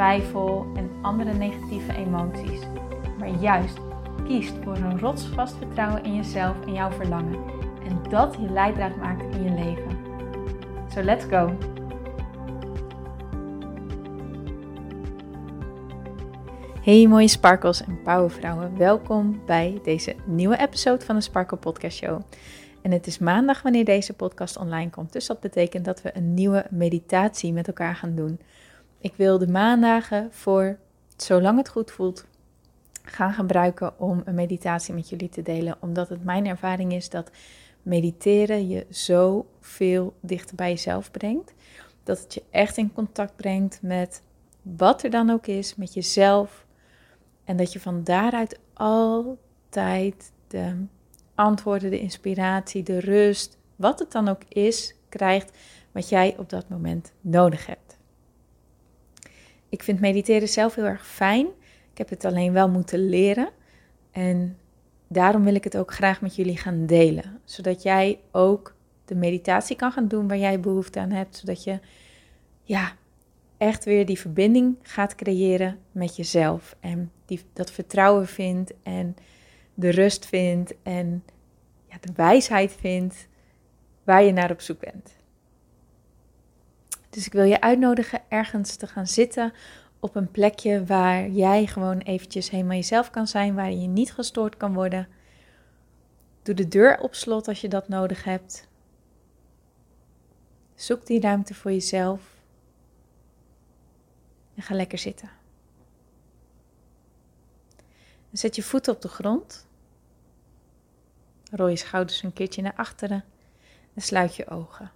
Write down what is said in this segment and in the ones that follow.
twijfel en andere negatieve emoties maar juist kiest voor een rotsvast vertrouwen in jezelf en jouw verlangen. En dat je leidraad maakt in je leven. So let's go! Hey mooie sparkles en powervrouwen, welkom bij deze nieuwe episode van de Sparkle Podcast Show. En het is maandag wanneer deze podcast online komt, dus dat betekent dat we een nieuwe meditatie met elkaar gaan doen. Ik wil de maandagen voor zolang het goed voelt gaan gebruiken om een meditatie met jullie te delen. Omdat het mijn ervaring is dat mediteren je zo veel dichter bij jezelf brengt. Dat het je echt in contact brengt met wat er dan ook is, met jezelf. En dat je van daaruit altijd de antwoorden, de inspiratie, de rust, wat het dan ook is, krijgt wat jij op dat moment nodig hebt. Ik vind mediteren zelf heel erg fijn heb het alleen wel moeten leren. En daarom wil ik het ook graag met jullie gaan delen. Zodat jij ook de meditatie kan gaan doen waar jij behoefte aan hebt. Zodat je ja, echt weer die verbinding gaat creëren met jezelf. En die, dat vertrouwen vindt en de rust vindt en ja, de wijsheid vindt waar je naar op zoek bent. Dus ik wil je uitnodigen ergens te gaan zitten op een plekje waar jij gewoon eventjes helemaal jezelf kan zijn, waar je niet gestoord kan worden. Doe de deur op slot als je dat nodig hebt. Zoek die ruimte voor jezelf. En ga lekker zitten. zet je voeten op de grond. Rol je schouders een keertje naar achteren en sluit je ogen.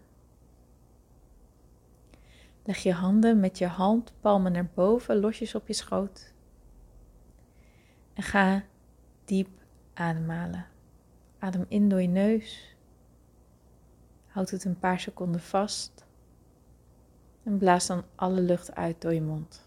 Leg je handen met je handpalmen naar boven, losjes op je schoot. En ga diep ademhalen. Adem in door je neus. Houd het een paar seconden vast. En blaas dan alle lucht uit door je mond.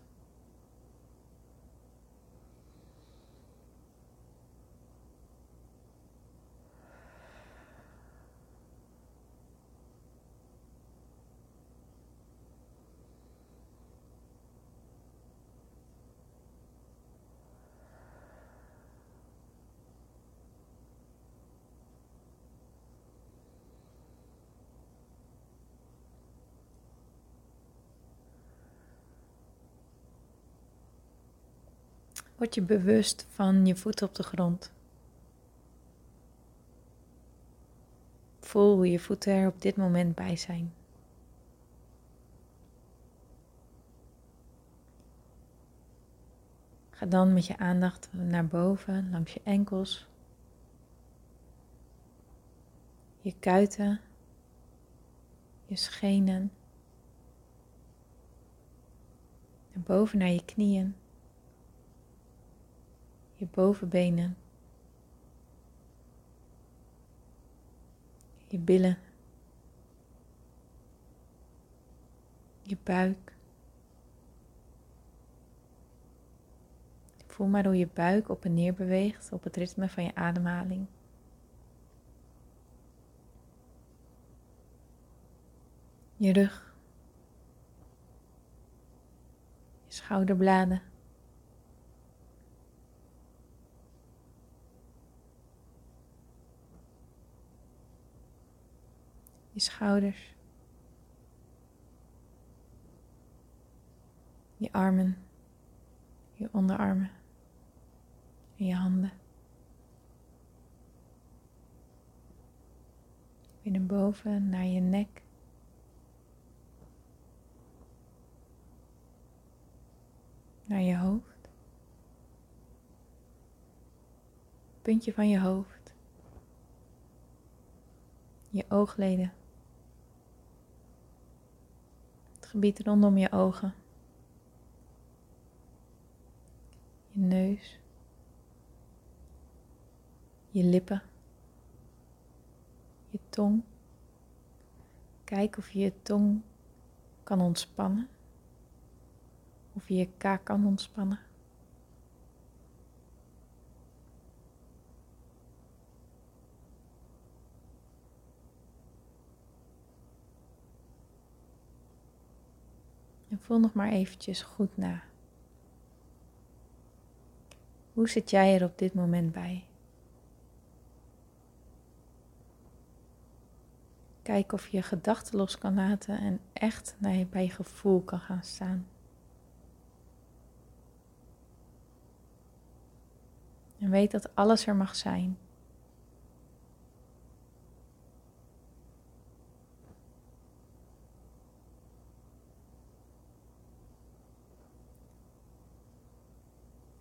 Word je bewust van je voeten op de grond. Voel hoe je voeten er op dit moment bij zijn. Ga dan met je aandacht naar boven, langs je enkels, je kuiten, je schenen, en boven naar je knieën je bovenbenen, je billen, je buik. Voel maar hoe je buik op en neer beweegt op het ritme van je ademhaling. Je rug, je schouderbladen. Je schouders, je armen, je onderarmen en je handen. Weer boven, naar je nek. Naar je hoofd. Puntje van je hoofd. Je oogleden. gebied rondom je ogen, je neus, je lippen, je tong. Kijk of je je tong kan ontspannen, of je je kaak kan ontspannen. Voel nog maar eventjes goed na. Hoe zit jij er op dit moment bij? Kijk of je gedachten los kan laten en echt naar je, bij je gevoel kan gaan staan. En weet dat alles er mag zijn.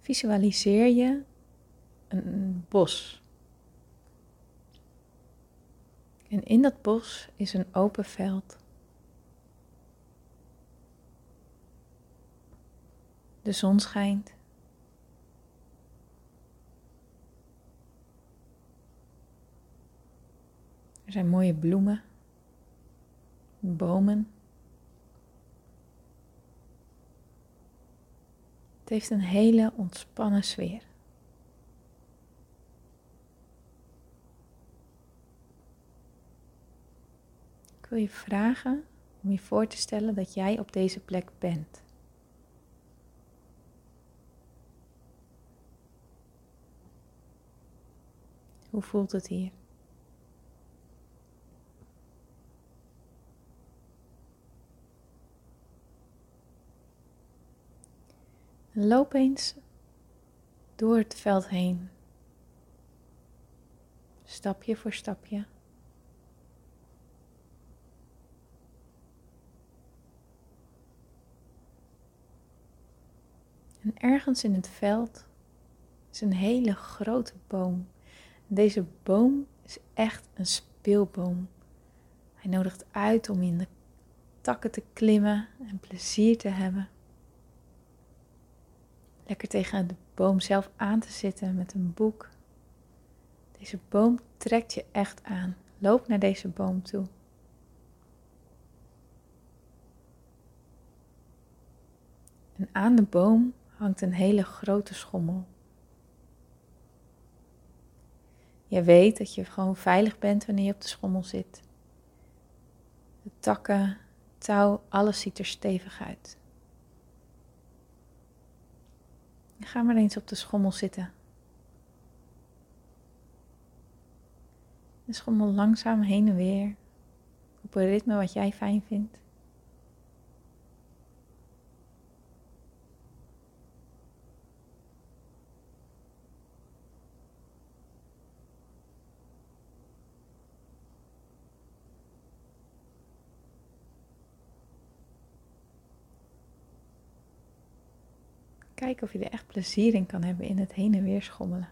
Visualiseer je een bos. En in dat bos is een open veld. De zon schijnt. Er zijn mooie bloemen, bomen. Het heeft een hele ontspannen sfeer. Ik wil je vragen om je voor te stellen dat jij op deze plek bent. Hoe voelt het hier? Loop eens door het veld heen. Stapje voor stapje. En ergens in het veld is een hele grote boom. Deze boom is echt een speelboom. Hij nodigt uit om in de takken te klimmen en plezier te hebben. Lekker tegen de boom zelf aan te zitten met een boek. Deze boom trekt je echt aan. Loop naar deze boom toe. En aan de boom hangt een hele grote schommel. Je weet dat je gewoon veilig bent wanneer je op de schommel zit. De takken, touw, alles ziet er stevig uit. Ga maar eens op de schommel zitten. De schommel langzaam heen en weer op een ritme wat jij fijn vindt. Kijk of je er echt plezier in kan hebben in het heen en weer schommelen.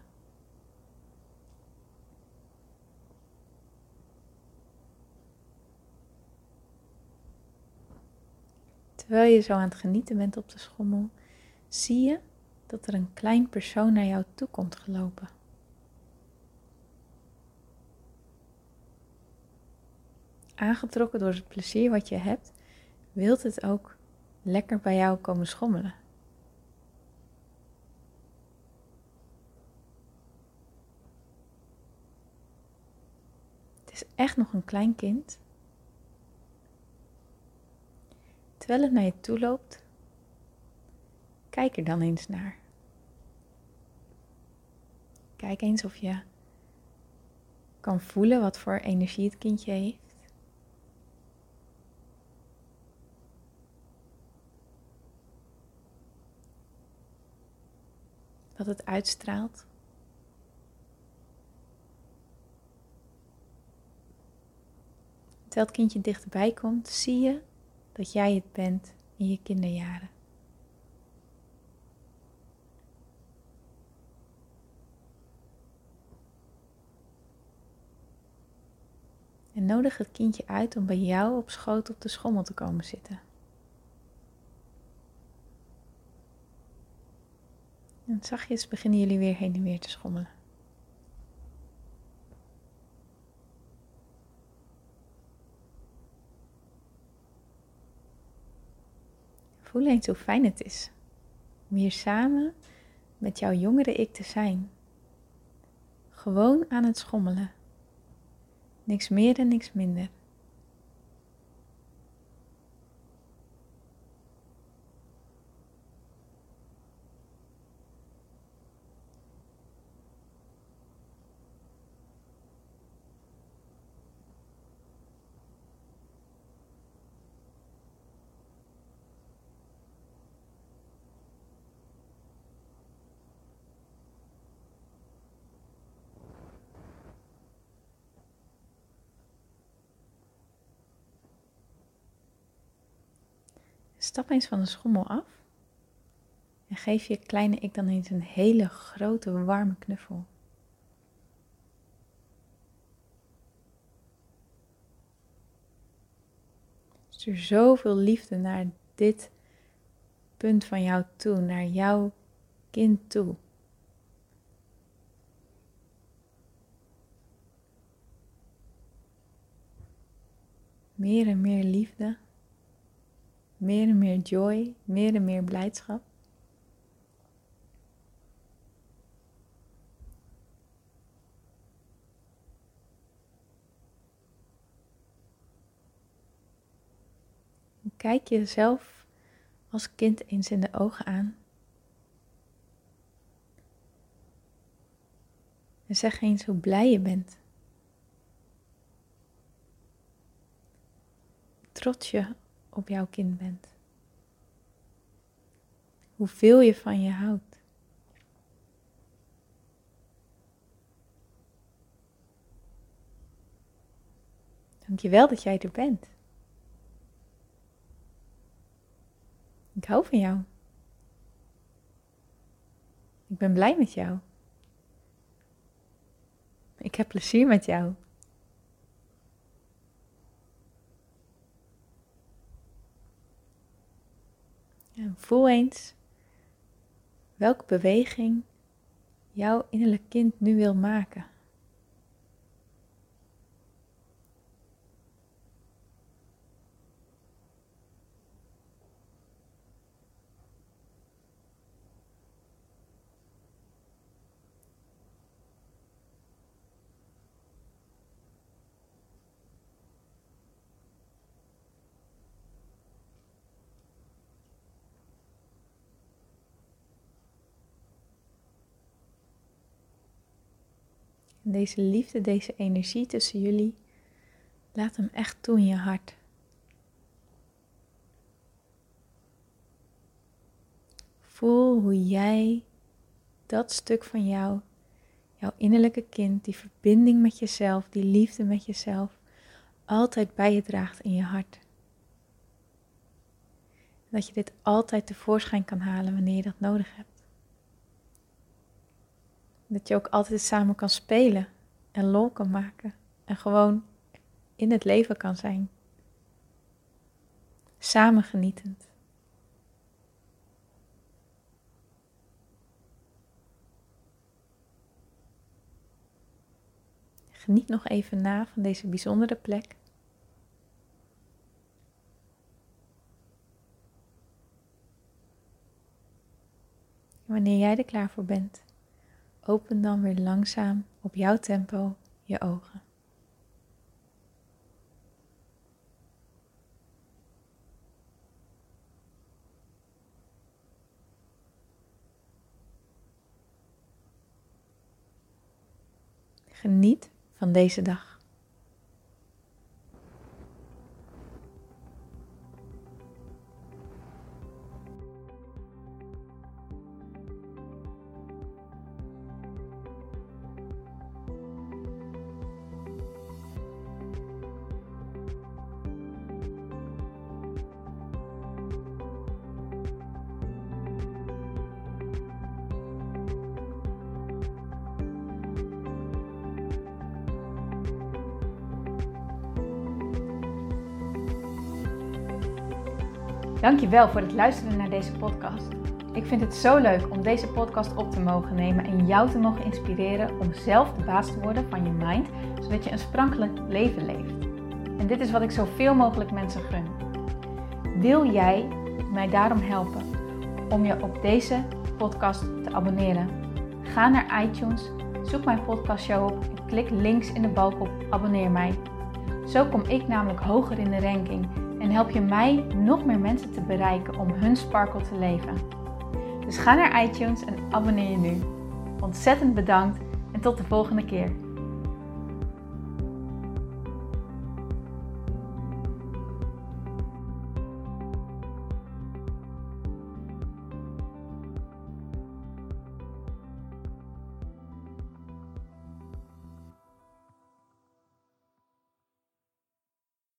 Terwijl je zo aan het genieten bent op de schommel, zie je dat er een klein persoon naar jou toe komt gelopen. Aangetrokken door het plezier wat je hebt, wilt het ook lekker bij jou komen schommelen. Is echt nog een klein kind. Terwijl het naar je toe loopt, kijk er dan eens naar. Kijk eens of je kan voelen wat voor energie het kindje heeft. Wat het uitstraalt. Terwijl het kindje dichterbij komt, zie je dat jij het bent in je kinderjaren. En nodig het kindje uit om bij jou op schoot op de schommel te komen zitten. En zachtjes beginnen jullie weer heen en weer te schommelen. Voel eens hoe fijn het is om hier samen met jouw jongere ik te zijn. Gewoon aan het schommelen. Niks meer en niks minder. Stap eens van de schommel af en geef je kleine ik dan eens een hele grote warme knuffel. Stuur zoveel liefde naar dit punt van jou toe, naar jouw kind toe. Meer en meer liefde meer en meer joy, meer en meer blijdschap. Kijk jezelf als kind eens in de ogen aan. En zeg eens hoe blij je bent. Trots je op jouw kind bent. Hoeveel je van je houdt. Dankjewel dat jij er bent. Ik hou van jou. Ik ben blij met jou. Ik heb plezier met jou. En voel eens welke beweging jouw innerlijk kind nu wil maken. Deze liefde, deze energie tussen jullie, laat hem echt toe in je hart. Voel hoe jij dat stuk van jou, jouw innerlijke kind, die verbinding met jezelf, die liefde met jezelf, altijd bij je draagt in je hart. Dat je dit altijd tevoorschijn kan halen wanneer je dat nodig hebt. Dat je ook altijd samen kan spelen en lol kan maken en gewoon in het leven kan zijn. Samen genietend. Geniet nog even na van deze bijzondere plek. wanneer jij er klaar voor bent, Open dan weer langzaam op jouw tempo je ogen. Geniet van deze dag. Dankjewel voor het luisteren naar deze podcast. Ik vind het zo leuk om deze podcast op te mogen nemen en jou te mogen inspireren om zelf de baas te worden van je mind, zodat je een sprankelijk leven leeft. En dit is wat ik zoveel mogelijk mensen gun. Wil jij mij daarom helpen om je op deze podcast te abonneren. Ga naar iTunes, zoek mijn podcastshow op en klik links in de balk op abonneer mij. Zo kom ik namelijk hoger in de ranking en help je mij nog meer mensen te bereiken om hun sparkle te leven. Dus ga naar iTunes en abonneer je nu. Ontzettend bedankt en tot de volgende keer.